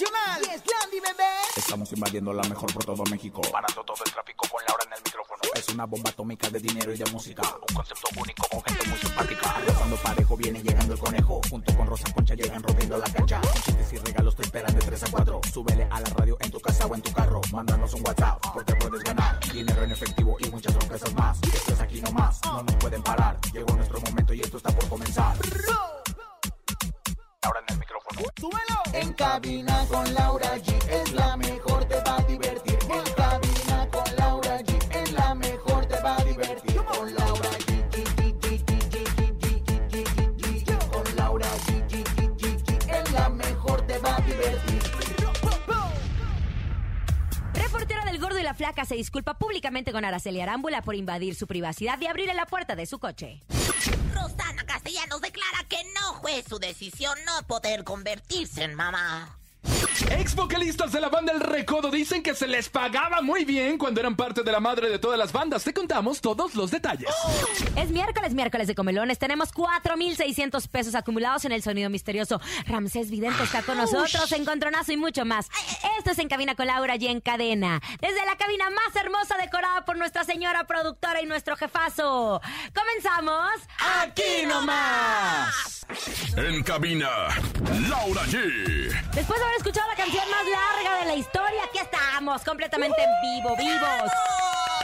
nacional. Y es Landy, bebé. Estamos invadiendo la mejor por todo México. Parando todo el tráfico con Laura en el micrófono. Es una bomba atómica de dinero y de música. Un concepto único con gente muy simpática. Cuando parejo viene llegando el conejo. Junto con Rosa Concha llegan rompiendo la cancha. Con chistes y regalos te esperan de 3 a 4. Súbele a la radio en tu casa o en tu carro. Mándanos un WhatsApp porque puedes ganar. Dinero en efectivo y muchas sorpresas más. Esto es aquí nomás. No nos pueden parar. Llegó nuestro momento y esto está por comenzar. Ahora en el micrófono. En cabina con Laura G es la mejor, te va a divertir. En cabina con Laura G es la mejor, te va a divertir. Con Laura G. Con Laura G. Es la mejor, te va a divertir. Reportera del Gordo y la Flaca se disculpa públicamente con Araceli Arámbula por invadir su privacidad y abrirle la puerta de su coche. Castellanos declara que no fue su decisión no poder convertirse en mamá. Ex vocalistas de la banda El Recodo dicen que se les pagaba muy bien cuando eran parte de la madre de todas las bandas. Te contamos todos los detalles. Es miércoles, miércoles de comelones. Tenemos 4,600 pesos acumulados en el sonido misterioso. Ramsés Vidente está con nosotros, encontronazo y mucho más. Esto es En Cabina con Laura y en cadena. Desde la cabina más hermosa decorada por nuestra señora productora y nuestro jefazo. ¿Comenzamos? ¡Aquí nomás! En cabina, Laura G. Después de haber escuchado la canción más larga de la historia, aquí estamos, completamente en vivo, vivos.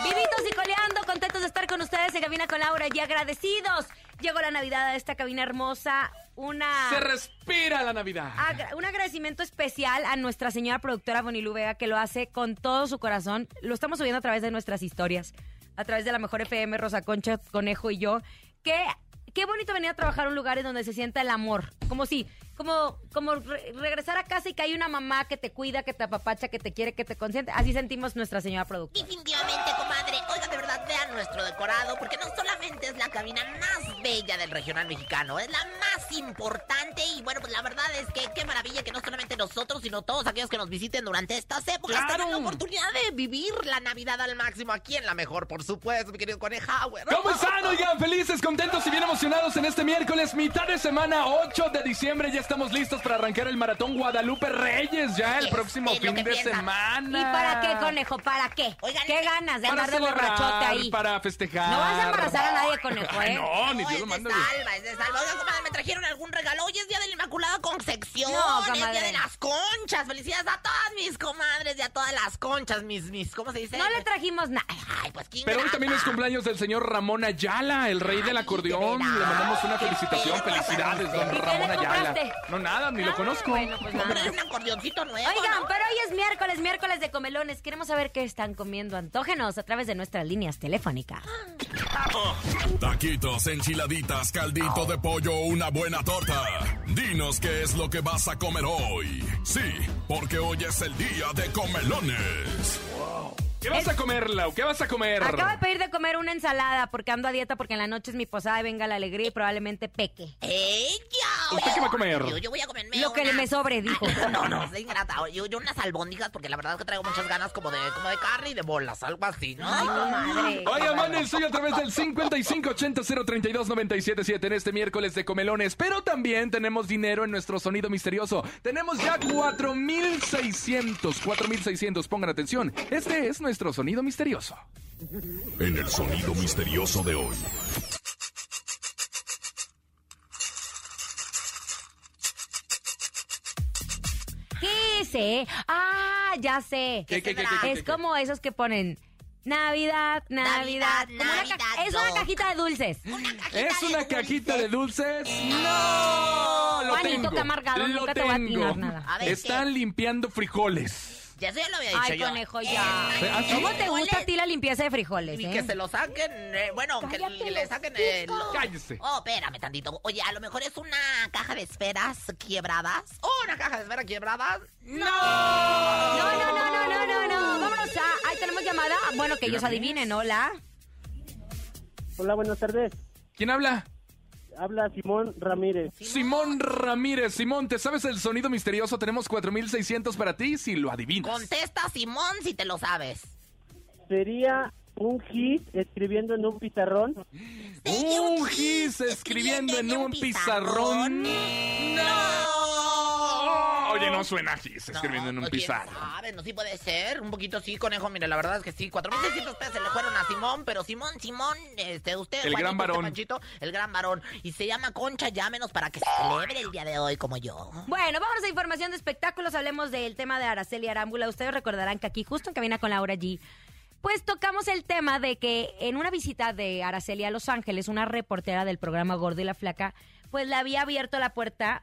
Vivitos y coleando, contentos de estar con ustedes en Cabina con Laura y agradecidos. Llegó la Navidad a esta cabina hermosa. Una... Se respira la Navidad. Agra- un agradecimiento especial a nuestra señora productora Bonilu Vega que lo hace con todo su corazón. Lo estamos subiendo a través de nuestras historias, a través de la mejor FM, Rosa Concha, Conejo y yo. Que qué bonito venir a trabajar a un lugar en donde se sienta el amor. Como si, como, como re- regresar a casa y que hay una mamá que te cuida, que te apapacha, que te quiere, que te consiente. Así sentimos nuestra señora productora. Definitivamente, comadre. Oiga, de verdad, vean nuestro decorado, porque no solamente es la cabina más bella del regional mexicano, es la más importante. Y bueno, pues la verdad es que qué maravilla que no solamente nosotros, sino todos aquellos que nos visiten durante estas épocas ¡Claro! tengan la oportunidad de vivir la Navidad al máximo aquí en la mejor, por supuesto, mi querido Conejauer. ¿Cómo están? Oigan, felices, contentos y bien emocionados en este miércoles, mitad de semana, 8 de diciembre. Ya estamos listos para arrancar el maratón Guadalupe Reyes ya el Es- próximo es fin de piensa. semana. ¿Y para qué, conejo? ¿Para qué? Oigan, ¿Qué ganas de Para andar de celebrar, borrachote ahí? para festejar. No vas a embarazar a nadie, conejo, Ay, ¿eh? no, ni No, Dios es lo de manda. salva, es de salva. Oigan, comadre, ¿me trajeron algún regalo? Hoy es Día de la Inmaculada Concepción. No, es. Día de las Conchas. Felicidades a todas mis comadres y a todas las conchas, mis, mis, ¿cómo se dice? No le trajimos nada. Ay, pues quién Pero hoy también es cumpleaños del señor Ramón Ayala, el rey del acordeón. de. Le mandamos una felicitación. Felicidades, don ¿Y qué Ramón Ayala. No, nada, ni lo conozco. Bueno, pues nada. un acordeoncito nuevo, Oigan, ¿no? pero hoy es miércoles, miércoles de comelones. Queremos saber qué están comiendo. Antógenos a través de nuestras líneas telefónicas. Taquitos, enchiladitas, caldito de pollo una buena torta. Dinos qué es lo que vas a comer hoy. Sí, porque hoy es el día de comelones. ¿Qué vas a comer, Lau? ¿Qué vas a comer? Acabo de pedir de comer una ensalada porque ando a dieta porque en la noche es mi posada y venga la alegría y probablemente peque. ¡Ella! ¿Usted qué va a comer? Yo, yo voy a comerme Lo que unas- me sobre, dijo. No, no, soy ingrata. Yo, yo unas albóndigas porque la verdad es que traigo muchas ganas como de, como de carne y de bolas, algo así, ¿no? Ay, comadre. Oiga, mande el suyo a través del 5580-032-977 en este miércoles de comelones. Pero también tenemos dinero en nuestro sonido misterioso. Tenemos ya 4600. 4600, pongan atención. Este es nuestro sonido misterioso. En el sonido misterioso de hoy. ¿Qué sé? Ah, ya sé. ¿Qué, qué, qué, será? qué, qué, Es qué? como esos que ponen Navidad, Navidad. Navidad, una, es una cajita de dulces. Una ¿Es de una dulces. cajita de dulces? ¡No! Lo Juanito, tengo. Lo nunca te voy a tengo. atinar nada. A ver, Están limpiando frijoles. Ya ya lo había dicho Ay, yo. conejo, ya. ¿Ah, sí? ¿Cómo te gusta a ti la limpieza de frijoles, Y eh? que se lo saquen, eh, bueno, que Cállate le saquen el... Cállese. Oh, espérame tantito. Oye, a lo mejor es una caja de esferas quiebradas. ¿O una caja de esferas quiebradas? ¡No! No, no, no, no, no, no, no. Vámonos a... Ahí tenemos llamada. Bueno, que ellos adivinen, hola. Hola, buenas tardes. ¿Quién habla? Habla Simón Ramírez. Simón Ramírez. Simón, ¿te sabes el sonido misterioso? Tenemos 4600 para ti si lo adivinas. Contesta, Simón, si te lo sabes. Sería un hit escribiendo en un pizarrón. Un gis escribiendo en un pizarrón. ¡No! Oye, no suena Gis escribiendo en un pizarro. sabe, no, sí puede ser. Un poquito sí, conejo. Mire, la verdad es que sí. 4.600 pesos se le fueron a Simón, pero Simón, Simón, este, usted, El gran Juanito, varón. usted, Panchito, el gran varón. Y se llama Concha, llámenos para que celebre el día de hoy como yo. Bueno, vámonos a información de espectáculos. Hablemos del tema de Araceli Arámbula. Ustedes recordarán que aquí, justo en Cabina con Laura G, pues tocamos el tema de que en una visita de Araceli a Los Ángeles, una reportera del programa Gordo y la Flaca, pues le había abierto la puerta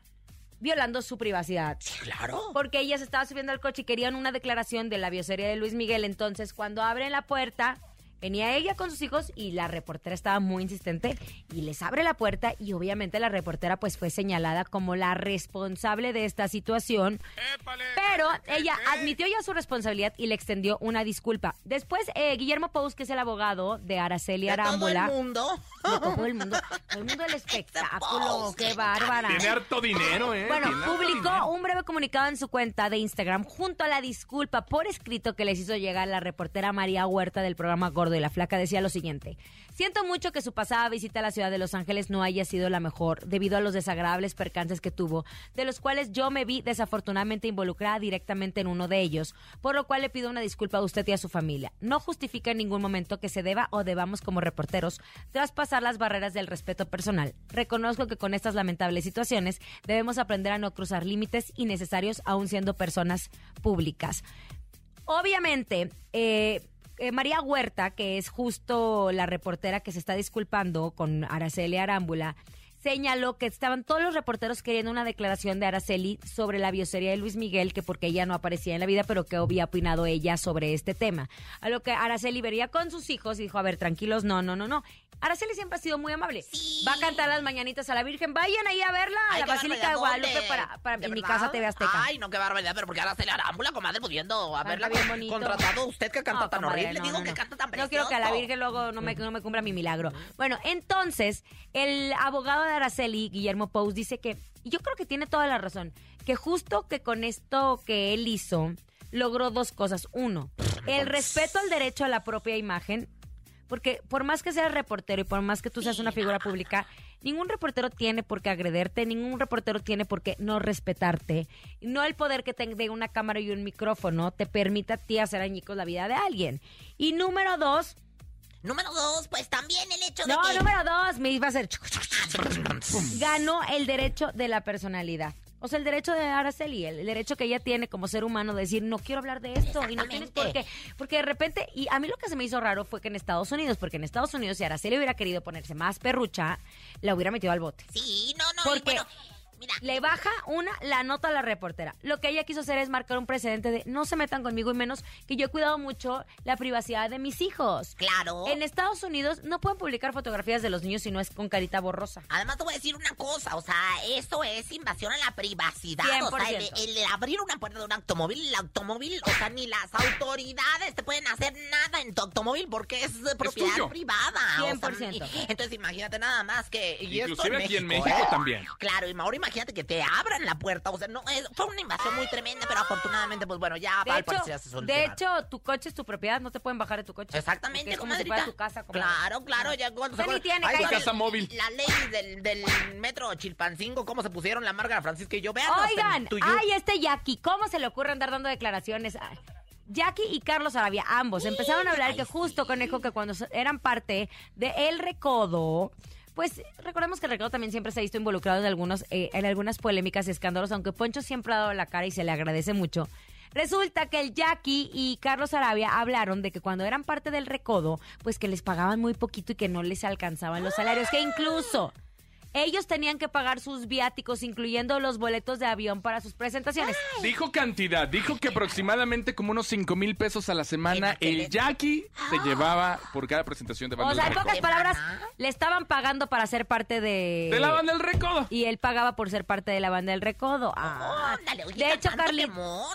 violando su privacidad. Claro. Porque ella se estaba subiendo al coche y querían una declaración de la bioserie de Luis Miguel. Entonces, cuando abren la puerta, venía ella con sus hijos y la reportera estaba muy insistente y les abre la puerta y obviamente la reportera pues fue señalada como la responsable de esta situación. Pero ella admitió ya su responsabilidad y le extendió una disculpa. Después, eh, Guillermo Pous, que es el abogado de Araceli De todo Arámbula. el mundo. De todo el mundo. Todo el mundo del espectáculo. ¡Qué bárbara! Tiene harto dinero, ¿eh? Bueno, Tiene publicó un breve comunicado en su cuenta de Instagram junto a la disculpa por escrito que les hizo llegar la reportera María Huerta del programa Gordo y la Flaca. Decía lo siguiente. Siento mucho que su pasada visita a la ciudad de Los Ángeles no haya sido la mejor debido a los desagradables percances que tuvo, de los cuales yo me vi desafortunadamente involucrada directamente en uno de ellos, por lo cual le pido una disculpa a usted y a su familia. No justifica en ningún momento que se deba o debamos como reporteros traspasar las barreras del respeto personal. Reconozco que con estas lamentables situaciones debemos aprender a no cruzar límites innecesarios aún siendo personas públicas. Obviamente, eh, eh, María Huerta, que es justo la reportera que se está disculpando con Araceli Arámbula, señaló que estaban todos los reporteros queriendo una declaración de Araceli sobre la biosería de Luis Miguel, que porque ella no aparecía en la vida, pero que había opinado ella sobre este tema. A lo que Araceli vería con sus hijos y dijo, a ver, tranquilos, no, no, no, no. Araceli siempre ha sido muy amable. Sí. Va a cantar las mañanitas a la Virgen. Vayan ahí a verla, a Ay, la Basílica de Guadalupe para, para ¿De en mi casa TV Azteca. Ay, no, qué barbaridad, pero porque le arámbula, comadre, pudiendo haberla bien contratado usted que canta No, tan comadre, horrible. no, Digo no, que no. canta tan No precioso. quiero que a la Virgen luego no me, no me cumpla mi milagro. Bueno, entonces, el abogado de Araceli, Guillermo Pous, dice que, y yo creo que tiene toda la razón, que justo que con esto que él hizo, logró dos cosas. Uno, el respeto al derecho a la propia imagen. Porque por más que seas reportero y por más que tú seas una figura pública, ningún reportero tiene por qué agrederte, ningún reportero tiene por qué no respetarte. No el poder que te dé una cámara y un micrófono te permita a ti hacer añicos la vida de alguien. Y número dos, Número dos, pues también el hecho de no, que... número dos, me iba a hacer... Ganó el derecho de la personalidad. O sea, el derecho de Araceli, el, derecho que ella tiene como ser humano de decir, no quiero hablar de esto y no tienes por qué. Porque de repente, y a mí lo que se me hizo raro fue que en Estados Unidos, porque en Estados Unidos si Araceli hubiera querido ponerse más perrucha, la hubiera metido al bote. Sí, no, no, y Porque bueno, mira, le baja una la nota a la reportera. Lo que ella quiso hacer es marcar un precedente de no se metan conmigo y menos que yo he cuidado mucho la privacidad de mis hijos. claro. En Estados Unidos no pueden publicar fotografías de los niños si no es con carita borrosa. Además te voy a decir una cosa, o sea, eso es invasión a la privacidad. O sea, el, 100%. el abrir una puerta de un automóvil, el automóvil, o sea, ni las autoridades te pueden hacer nada en tu automóvil porque es propiedad privada. o sea, 100%. y- entonces imagínate nada más que... y esto Inclusive aquí en México ¿eh? también. Claro, y ahora imagínate que te abran la puerta, o sea, no, es- fue una invasión muy tremenda, pero afortunadamente, pues bueno, ya De al hecho, parecer se de hecho, tu coche es tu propiedad, no te pueden bajar de tu coche. Exactamente, es como si comadrita. fuera tu casa. comadre. Claro, claro, ya cuando ni tiene Ay, calle. ¿sabe Casa móvil. La ley del, del metro Chilpancingo, cómo se pusieron la Marga Francisca y yo. Vean, Oigan, ay, este Jackie, ¿cómo se le ocurre andar dando declaraciones? Ay, Jackie y Carlos Arabia, ambos, empezaron a hablar que justo conejo que cuando eran parte de El Recodo, pues recordemos que el Recodo también siempre se ha visto involucrado en algunos, eh, en algunas polémicas y escándalos, aunque Poncho siempre ha dado la cara y se le agradece mucho. Resulta que el Jackie y Carlos Arabia hablaron de que cuando eran parte del Recodo, pues que les pagaban muy poquito y que no les alcanzaban los salarios, que incluso ellos tenían que pagar sus viáticos, incluyendo los boletos de avión para sus presentaciones. Dijo cantidad, dijo que aproximadamente como unos 5 mil pesos a la semana el Jackie se llevaba por cada presentación de O banda sea, en pocas palabras, le estaban pagando para ser parte de... De la banda del recodo. Y él pagaba por ser parte de la banda del Recodo. Ah. Ándale, oye, de hecho, Carli-.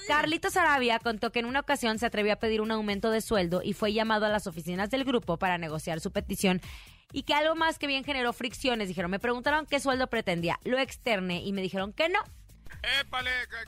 Carlitos Arabia contó que en una ocasión se atrevió a pedir un aumento de sueldo y fue llamado a las oficinas del grupo para negociar su petición y que algo más que bien generó fricciones. Dijeron, me preguntaron qué sueldo pretendía. Lo externé y me dijeron que no.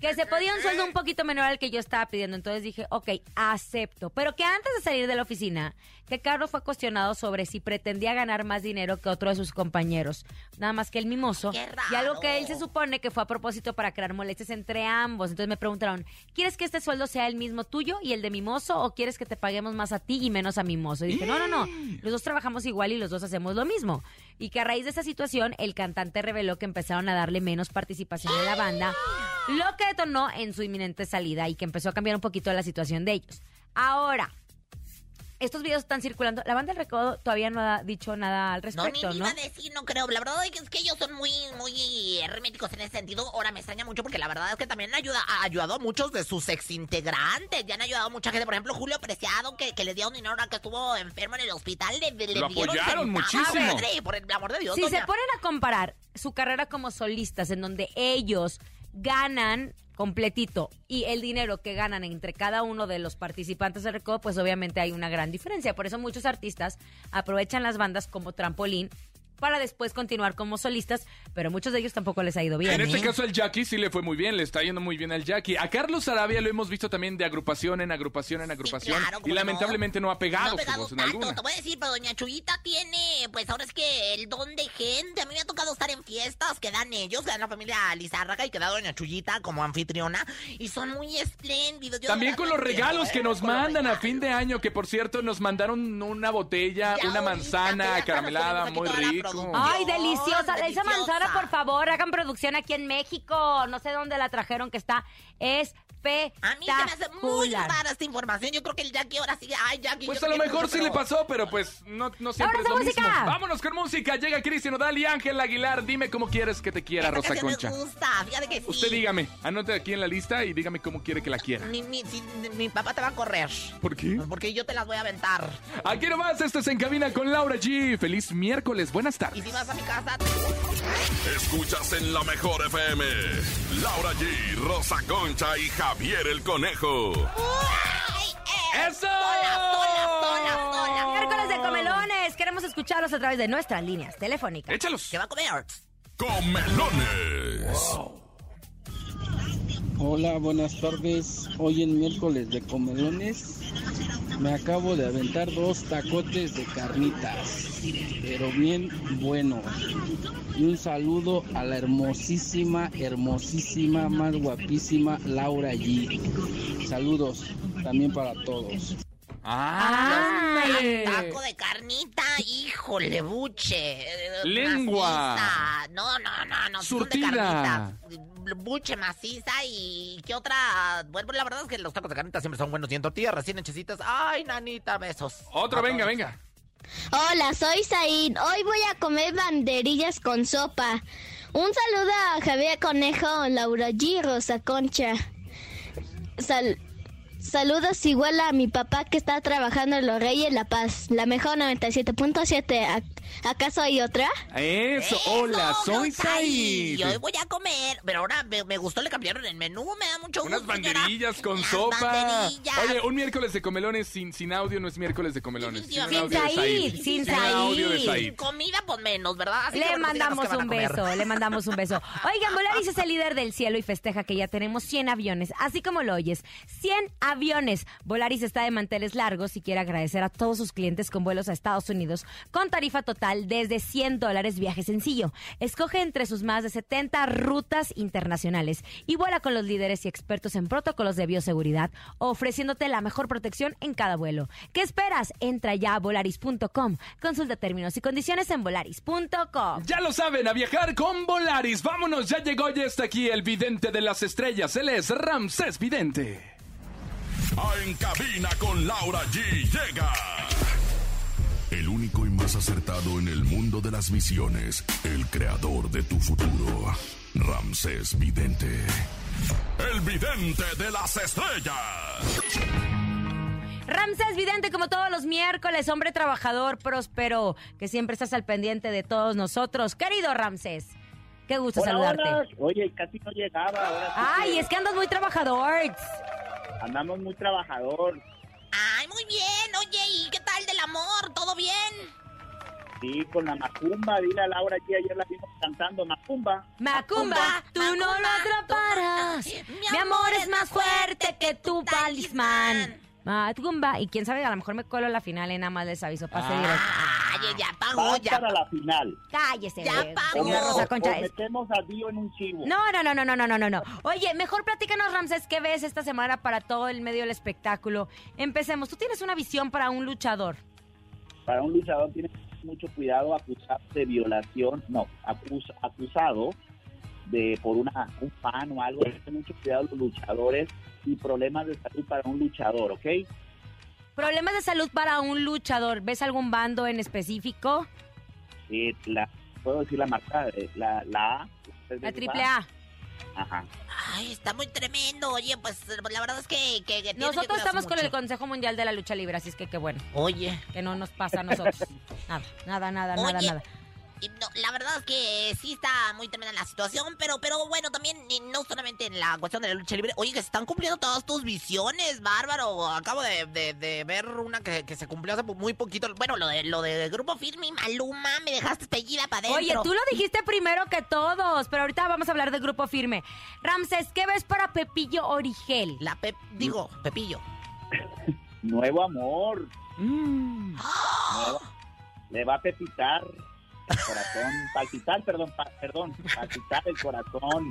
Que se podía un sueldo un poquito menor al que yo estaba pidiendo. Entonces dije, ok, acepto. Pero que antes de salir de la oficina, que Carlos fue cuestionado sobre si pretendía ganar más dinero que otro de sus compañeros. Nada más que el mimoso. Qué Y algo que él raro. se supone que fue a propósito para crear molestias entre ambos. Entonces me preguntaron, ¿quieres que este sueldo sea el mismo tuyo y el de mimoso o quieres que te paguemos más a ti y menos a mimoso? Y dije, no, no, no. Los dos trabajamos igual y los dos hacemos lo mismo. Y que a raíz de esa situación, el cantante reveló que empezaron a darle menos participación en la banda, lo que detonó en su inminente salida y que empezó a cambiar un poquito la situación de ellos. Ahora, estos videos están circulando. La banda del recodo todavía no ha dicho nada al No, ni respecto, ¿no? iba a decir, no creo. La verdad es que- ellos son muy, muy herméticos en ese sentido. Ahora me extraña mucho porque la verdad es que también ayuda, ha ayudado a muchos de sus exintegrantes. Ya han ayudado a mucha gente. Por ejemplo, Julio Preciado, que, que le dieron dinero ahora que estuvo enfermo en el hospital. Le, le Lo dieron apoyaron muchísimo. Madre, por el amor de Dios, Si doña. se ponen a comparar su carrera como solistas, en donde ellos ganan completito y el dinero que ganan entre cada uno de los participantes del recodo, pues obviamente hay una gran diferencia. Por eso muchos artistas aprovechan las bandas como trampolín para después continuar como solistas, pero muchos de ellos tampoco les ha ido bien. En este ¿eh? caso al Jackie sí le fue muy bien, le está yendo muy bien al Jackie. A Carlos Arabia lo hemos visto también de agrupación en agrupación en agrupación claro, y lamentablemente no, ha pegado, No ha su pegado en alguna. te voy a decir, pero doña Chuyita tiene, pues ahora es que el don de gente. A mí me ha tocado estar en fiestas que dan ellos, que dan la familia Lizárraga y que da doña Chuyita como anfitriona. Y son muy espléndidos. Yo También con los regalos que nos mandan a fin de año, que por cierto nos mandaron una botella, Ya una manzana caramelada, muy rico. Producción. Ay, deliciosa. Esa deliciosa. manzana, por favor, hagan producción aquí en México. No sé dónde la trajeron, que está espectacular. A mí se me hace muy rara esta información. Yo creo que el Jackie ahora sí. Ay, Jackie. Pues yo a lo mejor sí le pasó, pero pues no, no siempre ¡Vámonos es lo a mismo. música! Vámonos con música. Llega Cristian Odal y Ángel Aguilar. Dime cómo quieres que te quiera, Esta Rosa canción Concha. me gusta, fíjate que sí. Usted dígame, anote aquí en la lista y dígame cómo quiere que la quiera. Mi, mi, si- mi papá te va a correr. ¿Por qué? Porque yo te las voy a aventar. Aquí nomás, esto es En Cabina con Laura G. Feliz miércoles, buenas Y tardes. si vas a mi casa. Escuchas en la mejor FM. Laura G, Rosa Concha y Javier el Conejo. ¡Ay, eh! ¡Eso! ¡Sola, sola, sola, sola! Miércoles de comelones. Queremos escucharlos a través de nuestras líneas telefónicas. Échalos. ¿Qué va a comer? Comelones. Hola, buenas tardes. Hoy en miércoles de comelones me acabo de aventar dos tacotes de carnitas, pero bien buenos. Y un saludo a la hermosísima, hermosísima, más guapísima Laura G. Saludos también para todos. ¡Ándale! Taco de carnita, híjole, buche. Lengua. maciza. No, no, no, no. son de Surtida. carnita. Buche maciza y qué otra. Bueno, la verdad es que los tacos de carnita siempre son buenos y en tortillas recién hechecitas. Ay, nanita, besos. Otro, A venga, todos. venga. Hola, soy Said. Hoy voy a comer banderillas con sopa. Un saludo a Javier Conejo, Laura G, Rosa Concha. Sal- saludos igual a mi papá que está trabajando en Los Reyes La Paz. La mejor 97.7. ¿Ac- ¿Acaso hay otra? Eso, Eso, hola, soy Said. Y hoy voy a comer, pero ahora me, me gustó, le cambiaron el menú, me da mucho Unas gusto. señora. banderillas con Unas sopa. banderillas. Oye, un miércoles de comelones sin, sin audio no es miércoles de comelones. Sin, Said, sin Said. Sin comida, pues menos, ¿verdad? Así Le pues, mandamos un beso, le mandamos un beso. Oigan, Volaris es el líder del cielo y festeja que ya tenemos 100 aviones, así como lo oyes, 100 aviones. Volaris está de manteles largos y quiere agradecer a todos sus clientes con vuelos a Estados Unidos con tarifa total desde 100 dólares viaje sencillo. Escoge entre sus más de 70 rutas internacionales y vuela con los líderes y expertos en protocolos de bioseguridad, ofreciéndote la mejor protección en cada vuelo. ¿Qué esperas? Entra ya a volaris.com. Consulta términos y condiciones en volaris.com. Ya lo saben, a viajar con Volaris. Vámonos, ya llegó, ya está aquí el vidente de las estrellas. Él es Ramsés Vidente. A En Cabina con Laura G llega. El único y más acertado en el mundo de las visiones. El creador de tu futuro. Ramsés Vidente. El vidente de las estrellas. Ramsés Vidente, como todos los miércoles, hombre trabajador, próspero, que siempre estás al pendiente de todos nosotros. Querido Ramsés, qué gusto Hola, saludarte. hola. Oye, casi no llegaba. Ahora sí Ay, que es que andas muy trabajador. Andamos muy trabajador. Ay, muy bien. Oye, ¿y qué tal del amor? ¿Todo bien? Sí, con la macumba, dile a Laura que ayer la vimos cantando macumba. Macumba, tú no lo atraparás. Mi amor es más fuerte que tu talismán. Macumba. Y quién sabe, a lo mejor me colo a la final, y nada más les aviso. Pase directo. Ay, ya pagó, Vas ya. para la final. Cállese. Ya pagó. señora Rosa O Concha. Es- metemos a Dio en un chivo. No, no, no, no, no, no, no, no, no. Oye, mejor platícanos, Ramses, ¿qué ves esta semana para todo el medio del espectáculo? Empecemos. Tú tienes una visión para un luchador. Para un luchador tiene que tener mucho cuidado acusado de violación, no, acus- acusado de por una un fan o algo. Hay que tener mucho cuidado los luchadores y problemas de salud para un luchador, ¿ok? Problemas de salud para un luchador. ¿Ves algún bando en específico? Eh, la, ¿Puedo decir la marca? Eh, La, la A. La triple A. Ajá. Ay, está muy tremendo. Oye, pues la verdad es que. que, que tiene que Nosotros estamos con el Consejo Mundial de la Lucha Libre, así es que qué bueno. Oye. Que no nos pasa a nosotros. Nada, nada, nada, nada, nada. Y no, la verdad es que sí está muy tremenda la situación, pero, pero bueno, también no solamente en la cuestión de la lucha libre. Oye, que se están cumpliendo todas tus visiones, bárbaro. Acabo de, de- de ver una que, que se cumplió hace muy poquito. Bueno, lo de lo de Grupo Firme y Maluma, me dejaste pellida para adentro. Oye, tú lo dijiste primero que todos, pero ahorita vamos a hablar de Grupo Firme. Ramses, ¿qué ves para Pepillo Origel? La Pep, digo, Pepillo. Nuevo amor. Mm. Nuevo- Le va a pepitar corazón. Palpitar, perdón, pa- perdón. Palpitar el corazón.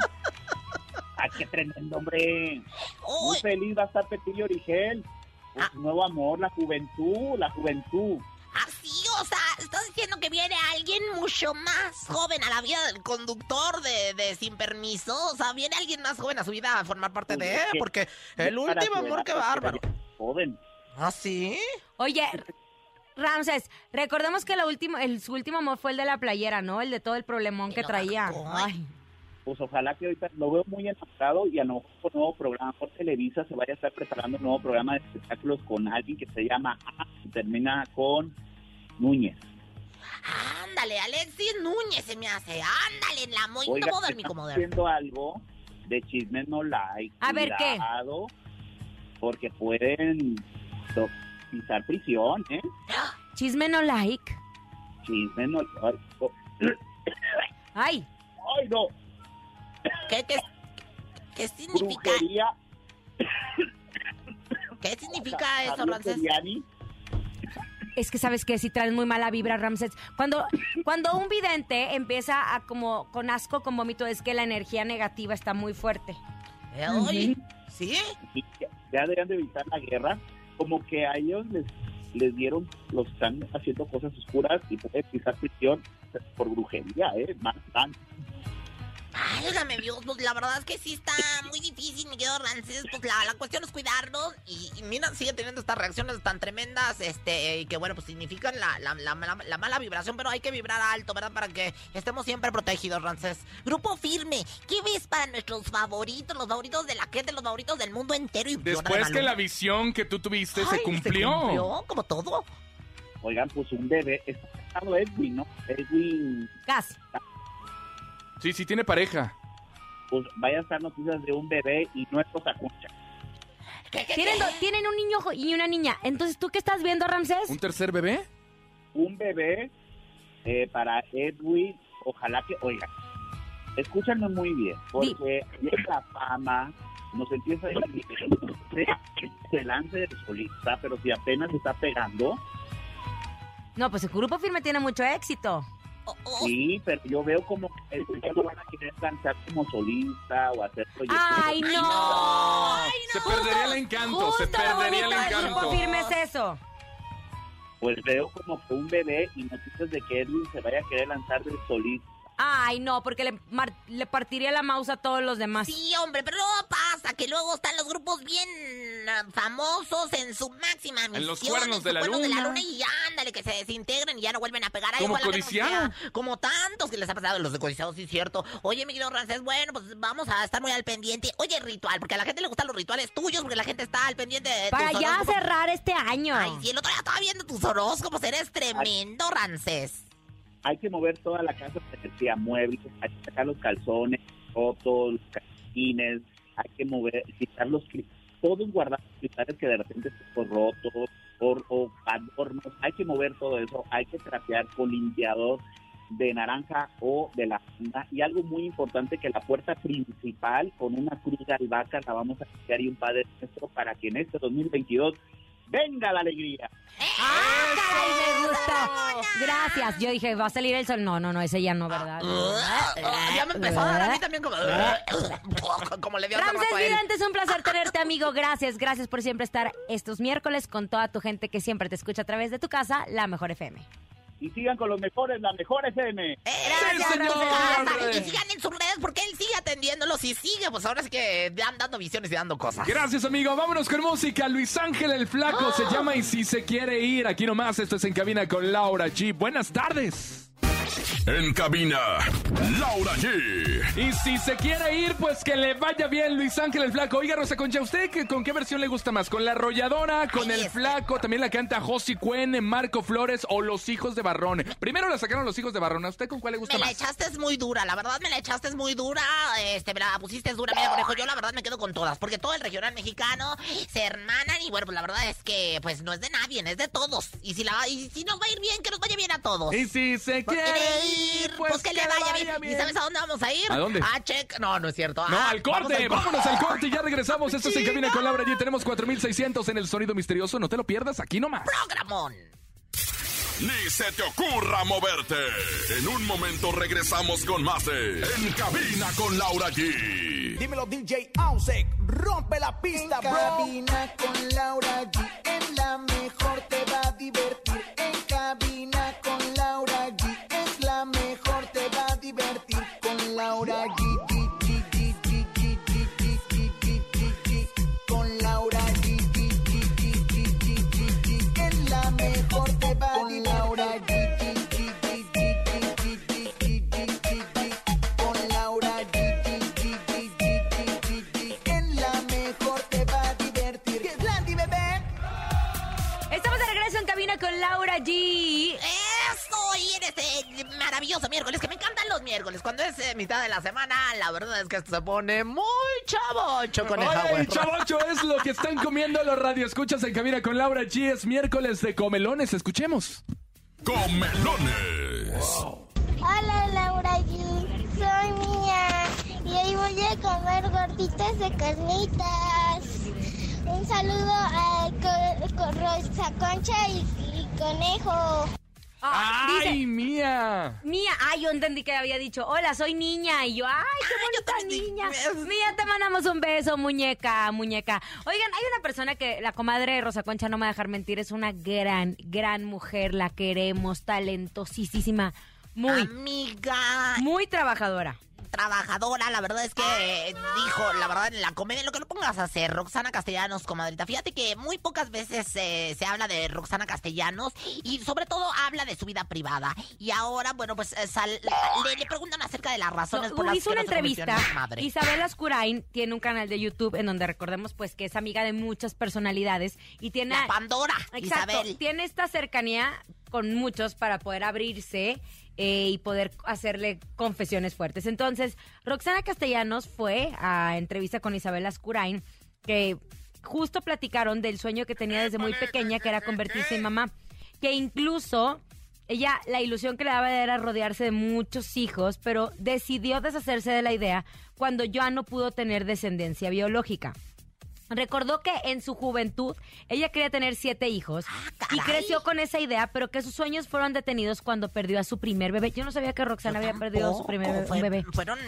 ¡Ay, qué tremendo, hombre! Muy Uy. feliz va a estar Pepillo Origel. Pues, Ah. nuevo amor, la juventud, la juventud. Así, o sea, estás diciendo que viene alguien mucho más joven a la vida del conductor de, de Sin Permiso. O sea, viene alguien más joven a su vida a formar parte Pues de él, que- porque el último amor, qué bárbaro. Joven. ¿Ah, sí? Oye, Ramses, recordemos que lo último, el, su último amor fue el de la playera, ¿no? El de todo el problemón que traía. Ay, Pues ojalá que ahorita lo veo muy enamorado y a lo mejor con nuevo programa por Televisa se vaya a estar preparando un nuevo programa de espectáculos con alguien que se llama A y termina con Núñez. Ándale, Alexis Núñez se me hace. Ándale, la muy Oiga, moderno, mi comoder. haciendo algo de chismes no like. A ver, ¿qué? Porque pueden pisar prisión, ¿eh? Chisme no like. Chismes no ay, oh, Ay, ¡Ay, no! ¿Qué, qué, qué significa, Brujería. qué significa eso, Ramses? Es que sabes que si traes muy mala vibra, Ramses. Cuando, cuando un vidente empieza a como con asco, con vómito, es que la energía negativa está muy fuerte. Eh, ¿sí? ya, ya deberían de evitar la guerra, como que a ellos les, les dieron, los están haciendo cosas oscuras y pueden pisar prisión por brujería, ¿eh? Más tan. Válgame Dios, pues la verdad es que sí está muy difícil, mi querido Ramses. Pues la, la cuestión es cuidarnos. Y, y mira, sigue teniendo estas reacciones tan tremendas, este, y que bueno, pues significan la, la, la, la- la mala vibración, pero hay que vibrar alto, ¿verdad? Para que estemos siempre protegidos, Ramses. Grupo firme, ¿qué ves para nuestros favoritos, los favoritos de la gente, los favoritos del mundo entero? Y de Después que la visión que tú tuviste se cumplió. Se cumplió, como todo. Oigan, pues un bebé, está Edwin, ¿no? Edwin, Gas. Sí, sí, tiene pareja. pues vaya a estar noticias de un bebé y no es cosa concha. ¿Qué, qué, Tienen, qué? do- tienen un niño jo- y una niña. Entonces, ¿tú qué estás viendo, Ramses? ¿Un tercer bebé? Un bebé eh, para Edwin, ojalá que, oigan, escúchanme muy bien, porque la fama, nos empieza a decir, se, se lance de solista, pero si apenas está pegando, No, pues el grupo firme tiene mucho éxito. Oh, sí, pero yo veo como que ya lo van a querer lanzar como solista o hacer proyectos. ¡Ay, no! se perdería el encanto, se Justo lo perdería el del encanto. firme es eso. Pues veo como que un bebé y noticias de que Edwin se vaya a querer lanzar de solista. Ay, no, porque le, mar- le partiría la mouse a todos los demás. Sí, hombre, pero luego pasa que luego están los grupos bien ah, famosos en su máxima misión. En los cuernos de la luna. y ándale, que se desintegren y ya no vuelven a pegar. Ay, Como Codiciado. Como tantos que les ha pasado los de Codiciado, sí, cierto. Oye, mi querido Rancés, bueno, pues vamos a estar muy al pendiente. Oye, ritual, porque a la gente le gustan los rituales tuyos, porque la gente está al pendiente de Para tus ya horóscopos. cerrar este año. Ay, sí, el otro día estaba viendo tus horóscopos, eres tremendo, Rancés. Hay que mover toda la casa de energía, muebles, hay que sacar los calzones, rotos, los calcetines, hay que mover, quitar los todos guardar los cristales que de repente están rotos, o, o adornos, hay que mover todo eso, hay que trapear con limpiador de naranja o de la funda y algo muy importante que la puerta principal con una cruz de albahaca la vamos a limpiar y un padre nuestro para que en este 2022 venga la alegría. ¡Ah, caray, me gustó! Gracias. Yo dije, va a salir el sol. No, no, no, ese ya no, ¿verdad? Ya me empezó a dar a mí también como... como le dio a Ramses. Vidente, es un placer tenerte, amigo. Gracias, gracias por siempre estar estos miércoles con toda tu gente que siempre te escucha a través de tu casa, La Mejor FM. Y sigan con los mejores, la mejor FM. Gracias, señor. Ramses. Y sigan en sus redes porque él sigue pues ahora sí que dan dando visiones y dando cosas. Gracias, amigo. Vámonos con música. Luis Ángel el Flaco se llama Y si se quiere ir. Aquí nomás, esto es En Cabina con Laura G. Buenas tardes. En cabina, Laura G. Y si se quiere ir, pues que le vaya bien Luis Ángel el Flaco. Oiga, Rosa Concha, ¿usted qué- con qué versión le gusta más? ¿Con la arrolladora, con Ay, el Flaco? También la canta Josi Cuen, Marco Flores o Los Hijos de Barrón. Primero la sacaron Los Hijos de Barrón. ¿A usted con cuál le gusta Me la más? echaste muy dura, la verdad me la echaste muy dura, este, me la pusiste dura, mira, conejo, yo la verdad me quedo con todas, porque todo el regional mexicano se hermanan y bueno, pues la verdad es que pues no es de nadie, es de todos. Y si la y si nos va a ir bien, que nos vaya bien a todos. Y si se quiere quiere ir, pues, que, le vaya, bien. ¿Y sabes a dónde vamos a ir? ¿A dónde? A check. No, no es cierto. No, Ah, al vamos corte, vámonos al corte y ya regresamos. Esto es En Cabina con Laura G. Tenemos 4600 en el sonido misterioso. No te lo pierdas, aquí nomás. Programón. Ni se te ocurra moverte. En un momento regresamos con más de En Cabina con Laura G. Dímelo DJ Ausek, rompe la pista, bro. cabina con Laura G, en la mejor te va a divertir. La semana, la verdad es que esto se pone muy chavocho, coneja, Oye, güey. chavocho, es lo que están comiendo los radioescuchas en Cabina con Laura G. Es miércoles de comelones. Escuchemos. Comelones. Hola Laura G, soy Mía y hoy voy a comer gorditas de carnitas. Un saludo a Rosa Concha y, y Conejo. Ah, ¡Ay, dice, mía! Mía, ay, yo entendí que había dicho, hola, soy niña. Y yo, ay, qué bonita niña. Mía, te mandamos un beso, muñeca, muñeca. Oigan, hay una persona que la comadre Rosa Concha no me va a dejar mentir, es una gran, gran mujer, la queremos, talentosísima, muy, Amiga, muy trabajadora. Trabajadora, la verdad es que eh, dijo, la verdad, en la comedia, lo que lo pongas a hacer, Roxana Castellanos, comadrita. Fíjate que muy pocas veces eh, se habla de Roxana Castellanos y sobre todo habla de su vida privada. Y ahora, bueno, pues eh, sal- le, le preguntan acerca de las razones No, por las hizo que una no se entrevista. madre. Isabel Ascurain tiene un canal de YouTube en donde recordemos pues que es amiga de muchas personalidades y tiene La Pandora, Exacto, Isabel. tiene esta cercanía con muchos para poder abrirse eh, y poder hacerle confesiones fuertes. Entonces, Roxana Castellanos fue a entrevista con Isabel Ascurain que justo platicaron del sueño que tenía desde muy pequeña que era convertirse en mamá, que incluso ella la ilusión que le daba era rodearse de muchos hijos, pero decidió deshacerse de la idea cuando ya no pudo tener descendencia biológica. Recordó que en su juventud ella quería tener siete hijos y Ah, caray. creció con esa idea, pero que sus sueños fueron detenidos cuando perdió a su primer bebé. Yo no sabía que Roxana había perdido a su primer bebé. Fue- bebé. Fueron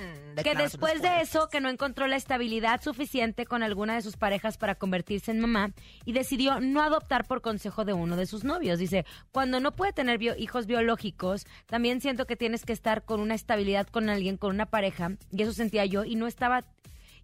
Que después de eso, que no encontró la estabilidad suficiente con alguna de sus parejas para convertirse en mamá y decidió no adoptar por consejo de uno de sus novios. Dice, cuando no puede tener bio- hijos biológicos, también siento que tienes que estar con una estabilidad con alguien, con una pareja, y eso sentía yo, y no estaba...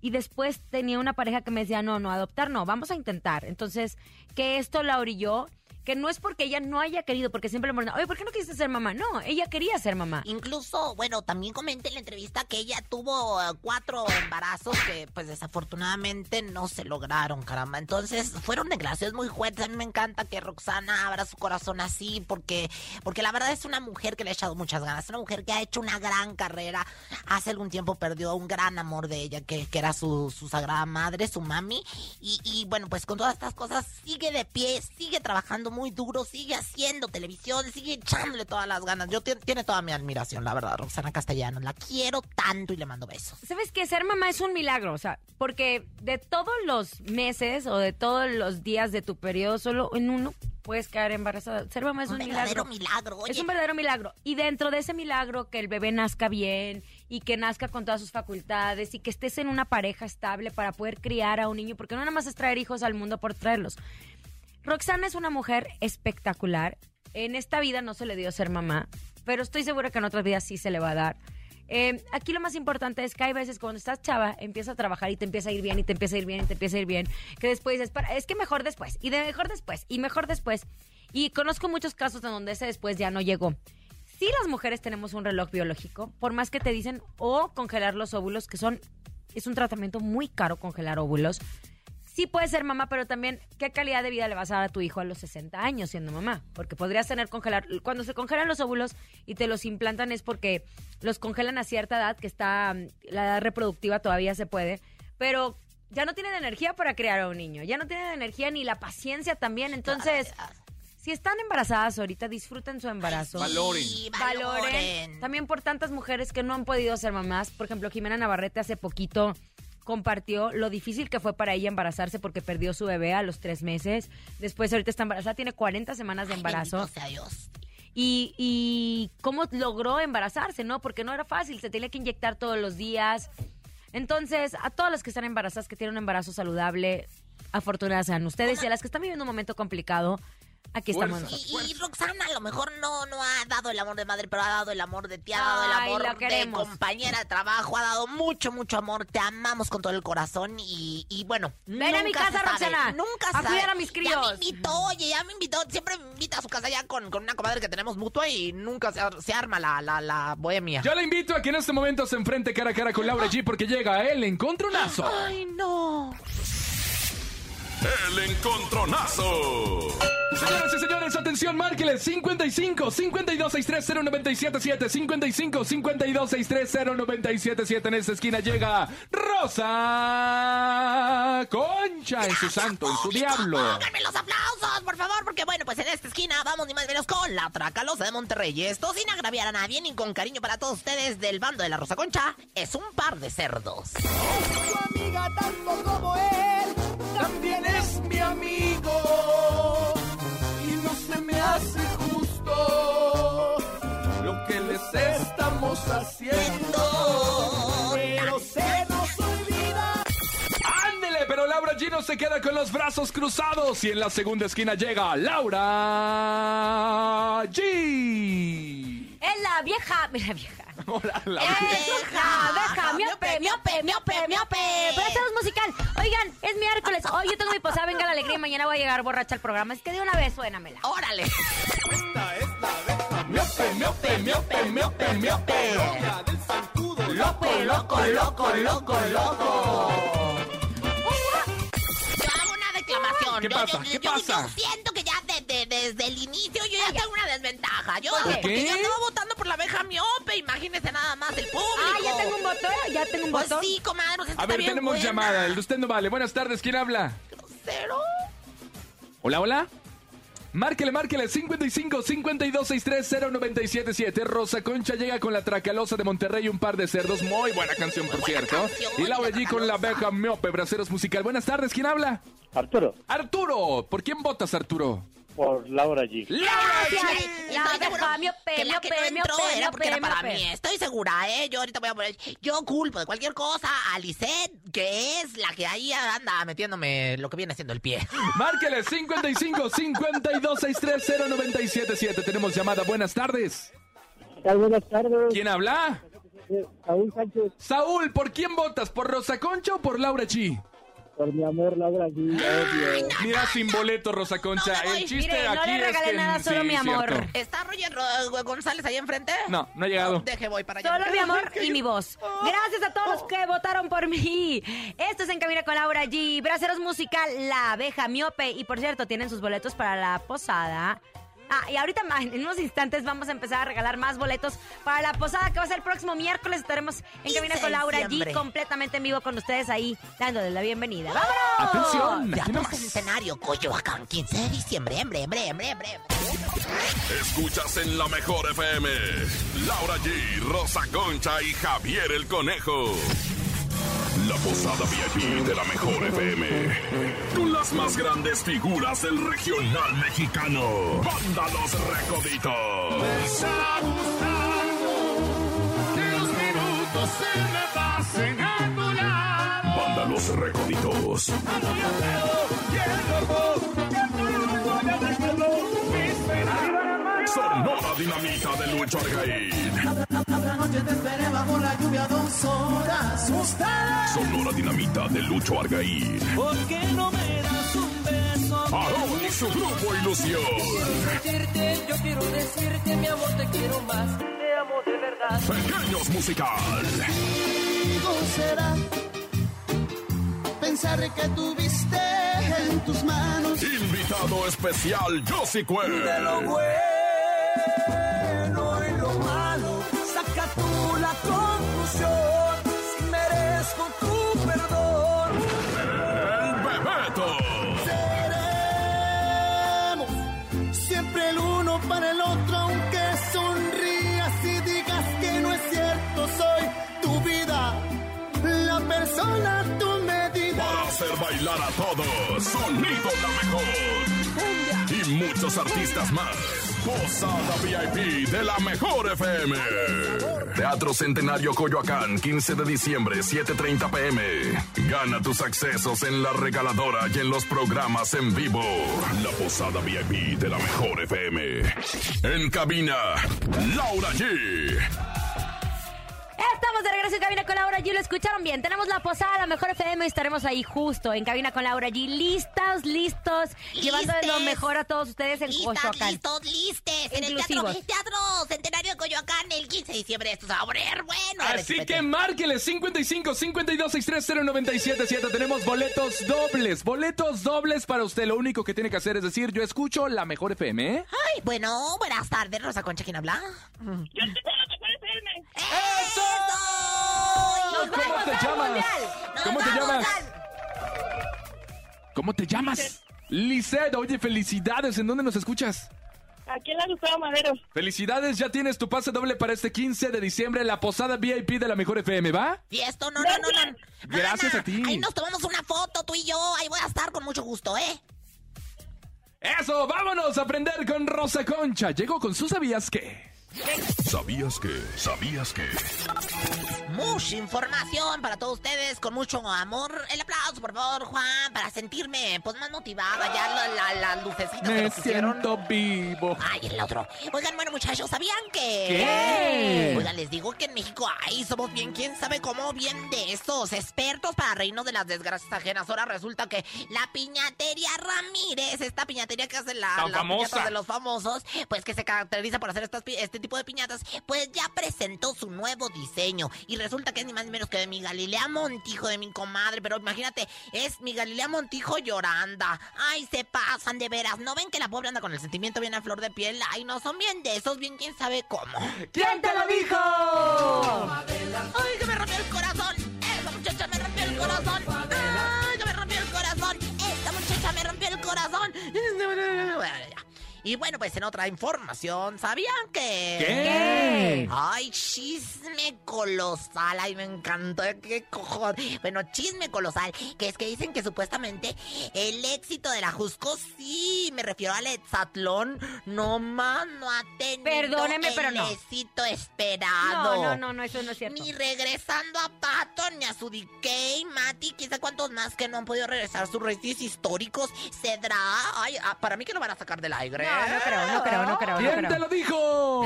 Y después tenía una pareja que me decía, no, no, adoptar no, vamos a intentar. Entonces, que esto la orilló que no es porque ella no haya querido, porque siempre le preguntan, oye, ¿por qué no quisiste ser mamá? No, ella quería ser mamá. Incluso, bueno, también comenté en la entrevista que ella tuvo eh, cuatro embarazos que, pues, desafortunadamente no se lograron, caramba. Entonces, fueron declaraciones muy fuertes. A mí me encanta que Roxana abra su corazón así, porque, porque la verdad es una mujer que le ha echado muchas ganas. Una mujer que ha hecho una gran carrera. Hace algún tiempo perdió un gran amor de ella, que, que era su, su sagrada madre, su mami. Y, y, bueno, pues con todas estas cosas sigue de pie, sigue trabajando muy duro, sigue haciendo televisión, sigue echándole todas las ganas. Yo tiene, toda mi admiración, la verdad, Roxana Castellanos. La quiero tanto y le mando besos. ¿Sabes qué? Ser mamá es un milagro, o sea, porque de todos los meses o de todos los días de tu periodo, solo en uno puedes quedar embarazada. Ser mamá es un, Un milagro. verdadero milagro, oye. Es un verdadero milagro. Y dentro de ese milagro, que el bebé nazca bien y que nazca con todas sus facultades y que estés en una pareja estable para poder criar a un niño, porque no nada más es traer hijos al mundo por traerlos. Roxana es una mujer espectacular. En esta vida no se le dio ser mamá, pero estoy segura que en otras vidas sí se le va a dar. Eh, aquí lo más importante es que hay veces cuando estás chava, empieza a trabajar y te empieza a ir bien y te empieza a ir bien y te empieza a ir bien, que después dices, "Para, es que mejor después y de mejor después y mejor después. Y conozco muchos casos en donde ese después ya no llegó. Sí las mujeres tenemos un reloj biológico, por más que te dicen o congelar los óvulos, que son es un tratamiento muy caro congelar óvulos. Sí puedes ser mamá, pero también qué calidad de vida le vas a dar a tu hijo a los 60 años siendo mamá, porque podrías tener congelar cuando se congelan los óvulos y te los implantan es porque los congelan a cierta edad que está la edad reproductiva todavía se puede, pero ya no tienen energía para crear a un niño, ya no tienen energía ni la paciencia también, entonces si están embarazadas ahorita, disfruten su embarazo. Valoren. Sí, Valoren. valoren. También por tantas mujeres que no han podido ser mamás. Por ejemplo, Jimena Navarrete hace poquito compartió lo difícil que fue para ella embarazarse porque perdió su bebé a los tres meses. Después ahorita está embarazada, tiene 40 semanas de embarazo. Sea Dios. Y, y cómo logró embarazarse, ¿no? Porque no era fácil, se tenía que inyectar todos los días. Entonces, a todas las que están embarazadas, que tienen un embarazo saludable, afortunadas sean ustedes. Y a las que están viviendo un momento complicado, aquí estamos Fuerza. Y, y Roxana a lo mejor no, no ha dado el amor de madre, pero ha dado el amor de tía, ha dado el amor de compañera de trabajo, ha dado mucho, mucho amor. Te amamos con todo el corazón y, y bueno. Ven a mi casa, sabe, Roxana, Nunca a se cuidar a mis Ya críos. me invitó, oye, ya me invitó. Siempre me invita a su casa ya con, con una comadre que tenemos mutua y nunca se, se arma la, la, la bohemia. Yo la invito a que en este momento se enfrente cara a cara con Laura G porque llega el encontronazo. Ay, no. El encontronazo. Señoras y señores, atención, márqueles 55 52 63 0977 55 52 63 0977 En esta esquina llega Rosa Concha en su santo, en su diablo. Pónganme los aplausos, por favor, porque bueno, pues en esta esquina vamos ni más ni menos con la Tracalosa de Monterrey. Esto sin agraviar a nadie ni con cariño para todos ustedes del bando de la Rosa Concha, es un par de cerdos. Tu amiga tanto como él también es mi amigo y no se me hace justo lo que les estamos haciendo pero se nos olvida ¡Ándele! Pero Laura G no se queda con los brazos cruzados. Y en la segunda esquina llega Laura G. Es la vieja, mira vieja. Hola, la Es la abeja, miope, miope, miope, miope. Pero esto no es musical. Oigan, es miércoles. Hoy yo tengo mi posada, venga la alegría y mañana voy a llegar borracha al programa. Es que de una vez suénamela. ¡Órale! miope miope miope miope miope loca del zancudo loco loco loco loco loco Yo hago una declamación. ¿Qué Yo- pasa? ¿Qué pasa? Yo siento que ya de- de- desde el inicio yo ya tengo una desventaja. Yo, ¿Por qué? porque yo por la abeja miope. Imagínese nada más el público. Ah, ya tengo un botón, ya tengo un Pues botón. sí, comadre. pues A está ver, bien tenemos buena. llamada. El de usted no vale. Buenas tardes. ¿Quién habla? Cero. Hola, hola. Márquele, márquele, 55 52 63 0977 Rosa Concha llega con la Tracalosa de Monterrey, un par de cerdos. Muy buena canción, por buena cierto. canción, y Laura la G con la abeja miope, braceros musical. Buenas tardes, ¿quién habla? Arturo, Arturo. ¿Por quién votas, Arturo? Por Laura G. ¡Laura. G! La Estoy que la que no entró era porque era para mí. Estoy segura, ¿eh? Yo ahorita voy a poner... Yo culpo de cualquier cosa a Lisette, que es la que ahí anda metiéndome lo que viene siendo el pie. Márquele, 55 52 63 0977 Tenemos llamada. Buenas tardes. Buenas tardes, ¿Quién habla? eh, Saúl Sánchez, Saúl, ¿por quién votas? ¿Por Rosa Concha o por Laura G? Por mi amor, Laura G, obvio. Mira, sin boleto, Rosa Concha. No, no, el chiste mire, no aquí le es que... nada, solo sí, mi amor. cierto. ¿Está Roger Ro- González ahí enfrente? No, no ha llegado. Deje, voy para allá. Solo mi amor y mi voz. Gracias a todos los que votaron por mí. Esto es En Cabina con Laura G. Braceros Musical, La Abeja Miope. Y por cierto, tienen sus boletos para la posada. Ah, y ahorita en unos instantes vamos a empezar a regalar más boletos para la posada que va a ser el próximo miércoles. Estaremos en 15 Cabina con Laura. G completamente en vivo con ustedes ahí, dándoles la bienvenida. ¡Vámonos! Atención. Teatro tenemos- Centenario, Coyoacán, 15 de diciembre, hombre, hombre, hombre, hombre. Escuchas en la mejor FM. Laura G, Rosa Concha y Javier el Conejo. Posada VIP de la mejor FM. Con las más grandes figuras del regional mexicano. Banda Los Recoditos. Banda Los Recoditos. Sonora Dinamita de Lucho Argaín. Sonora Dinamita de Lucho Argaín. ¿Por qué no me das un beso? Aarón y su grupo Ilusión. Decirte, yo quiero decirte, mi amor, te quiero más. Te amo de verdad. Pequeños Musical. Será pensar que tuviste en tus manos Invitado especial Josie Cue. de lo bueno bailar a todos. Sonido la mejor. Y muchos artistas más. Posada VIP de la mejor FM. Teatro Centenario Coyoacán, 15 de diciembre, 7:30 pm. Gana tus accesos en la regaladora y en los programas en vivo. La Posada VIP de la mejor FM. En cabina, Laura G. Estamos de regreso en Cabina con Laura G. Lo escucharon bien. Tenemos la posada, la mejor FM. y Estaremos ahí justo en Cabina con Laura G. Listos, listos. Llevándoles lo mejor a todos ustedes en Listas, Coyoacán. listos, listes. En el teatro, teatro Centenario de Coyoacán, el 15 de diciembre. Esto se va a poner bueno. Así que márqueles 55 52 630 977. Tenemos boletos dobles, boletos dobles para usted. Lo único que tiene que hacer es decir, yo escucho la mejor FM, ¿eh? Ay, bueno, buenas tardes, Rosa Concha, ¿quién habla? ¡Eso! ¡Nos ¿Cómo vamos te al llamas? Mundial! ¿Cómo te llamas? al- ¿Cómo te llamas? Lisette, oye, felicidades. ¿En dónde nos escuchas? Aquí en la Gustavo Madero. Felicidades, ya tienes tu pase doble para este 15 de diciembre, la posada VIP de la mejor FM, ¿va? Y esto, no, no, no, no. Gracias a ti. Ahí nos tomamos una foto, tú y yo. Ahí voy a estar con mucho gusto, ¿eh? Eso, vámonos a aprender con Rosa Concha. Llegó con su sabías qué. ¿Sabías que? ¿Sabías que? Mucha información para todos ustedes, con mucho amor. El aplauso, por favor, Juan, para sentirme pues más motivada. Ya la, la, la que Me nos siento vivo. Ay, el otro. Oigan, bueno, muchachos, ¿sabían que...? ¿Qué? Oigan, les digo que en México, ay, somos bien, quién sabe cómo, bien de esos expertos para reírnos de las desgracias ajenas. Ahora resulta que la piñatería Ramírez, esta piñatería que hace la, las famosa. de los famosos, pues que se caracteriza por hacer estas, pi- este tipo de piñatas, pues ya presentó su nuevo diseño. Y resulta que es ni más ni menos que de mi Galilea Montijo, de mi comadre. Pero imagínate, es mi Galilea Montijo lloranda. Ay, se pasan de veras. ¿No ven que la pobre anda con el sentimiento bien a flor de piel? Ay, no son bien de esos, bien quién sabe cómo. ¿Quién te lo dijo? ¡Ay, que me rompió el corazón! Y bueno, pues en otra información, ¿sabían que...? ¿Qué? Ay, chisme colosal. Ay, me encantó. ¿Qué cojones? Bueno, chisme colosal. Que es que dicen que supuestamente el éxito de la Jusco, sí, me refiero al Exatlón, no más no ha tenido Perdóneme, el pero no. éxito esperado. No, no, no, no, eso no es cierto. Ni regresando a Patton, ni a su DK, Mati, quizá cuántos más que no han podido regresar sus reyes históricos. Cedra. Ay, ah, para mí que lo van a sacar del aire. No, no creo, no creo, no creo, no ¿Quién creo. te lo dijo?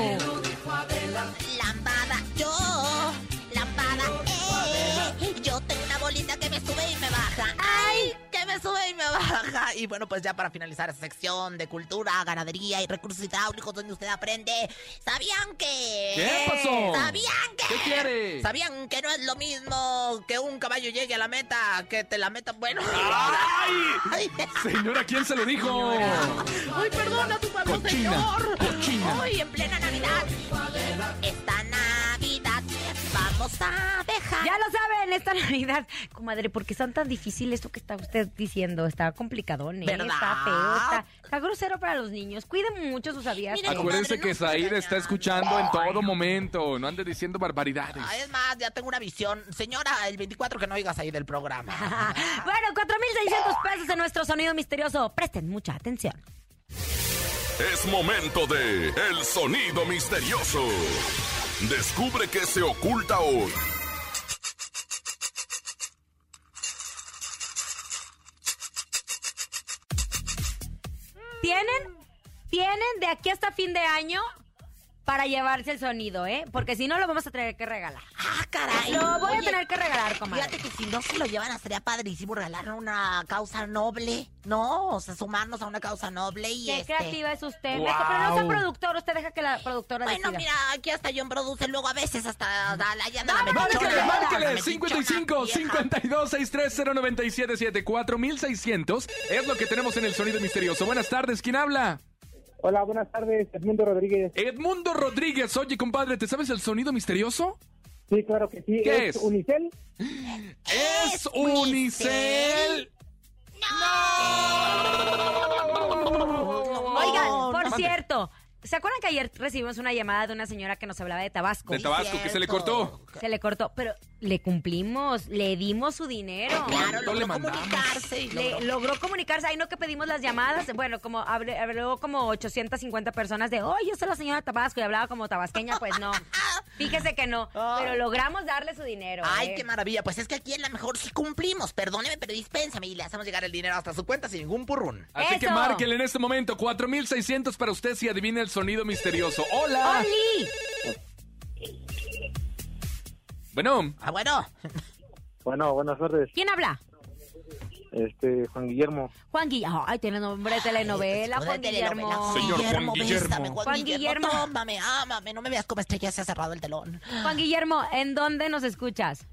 Lambada, yo, lambada, eh. Yo tengo una bolita que me sube y me baja. baja. ¡Ay! Me sube y me baja. Y bueno, pues ya para finalizar esta sección de cultura, ganadería y recursos hidráulicos donde usted aprende. ¿Sabían que...? ¿Qué pasó? ¿Sabían que...? ¿Qué quiere? ¿Sabían que no es lo mismo que un caballo llegue a la meta que te la meta? Bueno... ¡Ay! Señora, ¿quién se lo dijo? ¡Ay, perdona tu Cochina, señor! cochina. ¡Ay, en plena Navidad! Esta Navidad vamos a dejar... Ya lo saben, esta Navidad. Comadre, ¿por qué son tan difícil esto que está usted diciendo? Está complicadón, ¿eh? ¿Verdad? Está feo, está, está grosero para los niños. Cuiden mucho sus. Mire, Acuérdense que Zaid está escuchando en todo momento. No ande diciendo barbaridades. Ah, es más, ya tengo una visión. Señora, el 24 que no oigas ahí del programa. bueno, 4.600 pesos en nuestro sonido misterioso. Presten mucha atención. Es momento de El Sonido Misterioso. Descubre qué se oculta hoy. Tienen, tienen de aquí hasta fin de año para llevarse el sonido, ¿eh? Porque si no, lo vamos a tener que regalar. ¡Ah, caray! Lo voy a tener que regalar, comadre. Fíjate que si no se lo llevan, sería padrísimo regalar una causa noble. No, o sea, sumarnos a una causa noble y Qué este... creativa es usted. Deja- Pero no sea productor, usted deja que la productora Bueno, decida. mira, aquí hasta John produce, luego a veces hasta da- la. Márquele, márquele. metichona 55 vieja. 52 630 977 4600 es lo que tenemos en el sonido misterioso. Buenas tardes, ¿quién habla? Hola, buenas tardes, Edmundo Rodríguez. Edmundo Rodríguez. Oye, compadre, ¿te sabes el sonido misterioso? Sí, claro que sí. ¿Qué es? Unicel? Es Unicel. Oigan, por no. cierto, ¿se acuerdan que ayer recibimos una llamada de una señora que nos hablaba de Tabasco? De Tabasco, que se le cortó. Se le cortó, pero le cumplimos, le dimos su dinero. Claro, ¿Cuánto le logró comunicarse y Le- logró- logró comunicarse, ahí no que pedimos las llamadas, bueno, como habló como 850 personas de, oh, yo soy la señora Tabasco y hablaba como tabasqueña, pues no. Fíjese que no, pero logramos darle su dinero. Ay, ¿eh? qué maravilla. Pues es que aquí en la mejor sí cumplimos. Perdóneme, pero dispénsame y le hacemos llegar el dinero hasta su cuenta sin ningún purrún. Así que márquenle en este momento 4600 para usted si adivina el sonido misterioso. ¡Hola! ¡Oli! Bueno, Ah, bueno. Bueno, buenas tardes. ¿Quién habla? Este, Juan Guillermo. Juan Guillermo. Ay, tiene nombre de telenovela, Ay, Juan de telenovela. Guillermo. Señor Juan Guillermo. bésame, Juan, Juan Guillermo. Guillermo. Tómame, ámame. No me veas como estrella, se ha cerrado el telón. Juan Guillermo, ¿en dónde nos escuchas?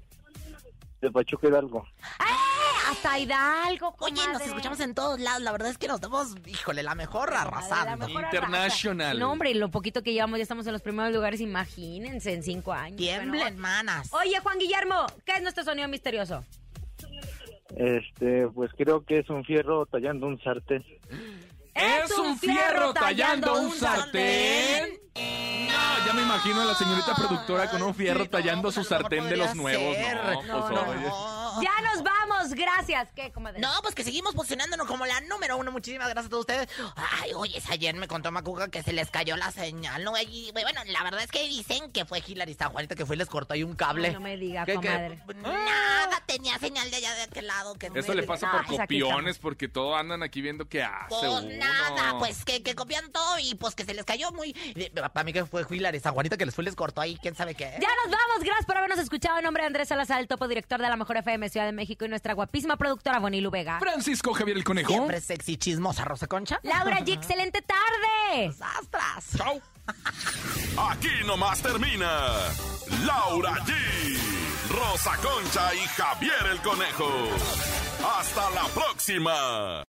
De Pachuca Hidalgo. ¡Ah! Hasta Hidalgo, Oye, nos escuchamos en todos lados. La verdad es que nos damos, híjole, la mejor mejor International. No, hombre, lo poquito que llevamos, ya estamos en los primeros lugares, imagínense, en cinco años. Tiemblen, Bueno, manas. Oye, Juan Guillermo, ¿qué es nuestro sonido misterioso? Este, pues creo que es un fierro tallando un sartén. ¿es un fierro tallando un sartén? No, ya me imagino a la señorita productora con un fierro Sí, no, tallando su sartén de los nuevos. ser. No, No, pues, no, no. Gracias. ¿Qué, comadre? No, pues que seguimos posicionándonos como la número uno. Muchísimas gracias a todos ustedes. Ay, oye, ayer me contó Macuca que se les cayó la señal, ¿no? Y, bueno, la verdad es que dicen que fue Hilary San Juanita que fue y les cortó ahí un cable. Ay, no me diga, ¿Qué. Nada, tenía señal de allá de aquel lado. Que Eso le pasa Ah, por copiones porque todos andan aquí viendo qué hace Pues uno. nada, pues que, que copian todo y pues que se les cayó muy... eh, Para mí que fue Hilary San Juanita que les fue y les cortó ahí, quién sabe qué. Ya nos vamos, gracias por habernos escuchado. En nombre de Andrés Salazar, el topo director de la Mejor FM Ciudad de México y nuestra guapísima productora Bonilu Vega. Francisco Javier el Conejo. Siempre sexy chismosa, Rosa Concha. Laura G, excelente tarde. ¡Astras! Chao. Aquí nomás termina Laura G, Rosa Concha y Javier el Conejo. Hasta la próxima.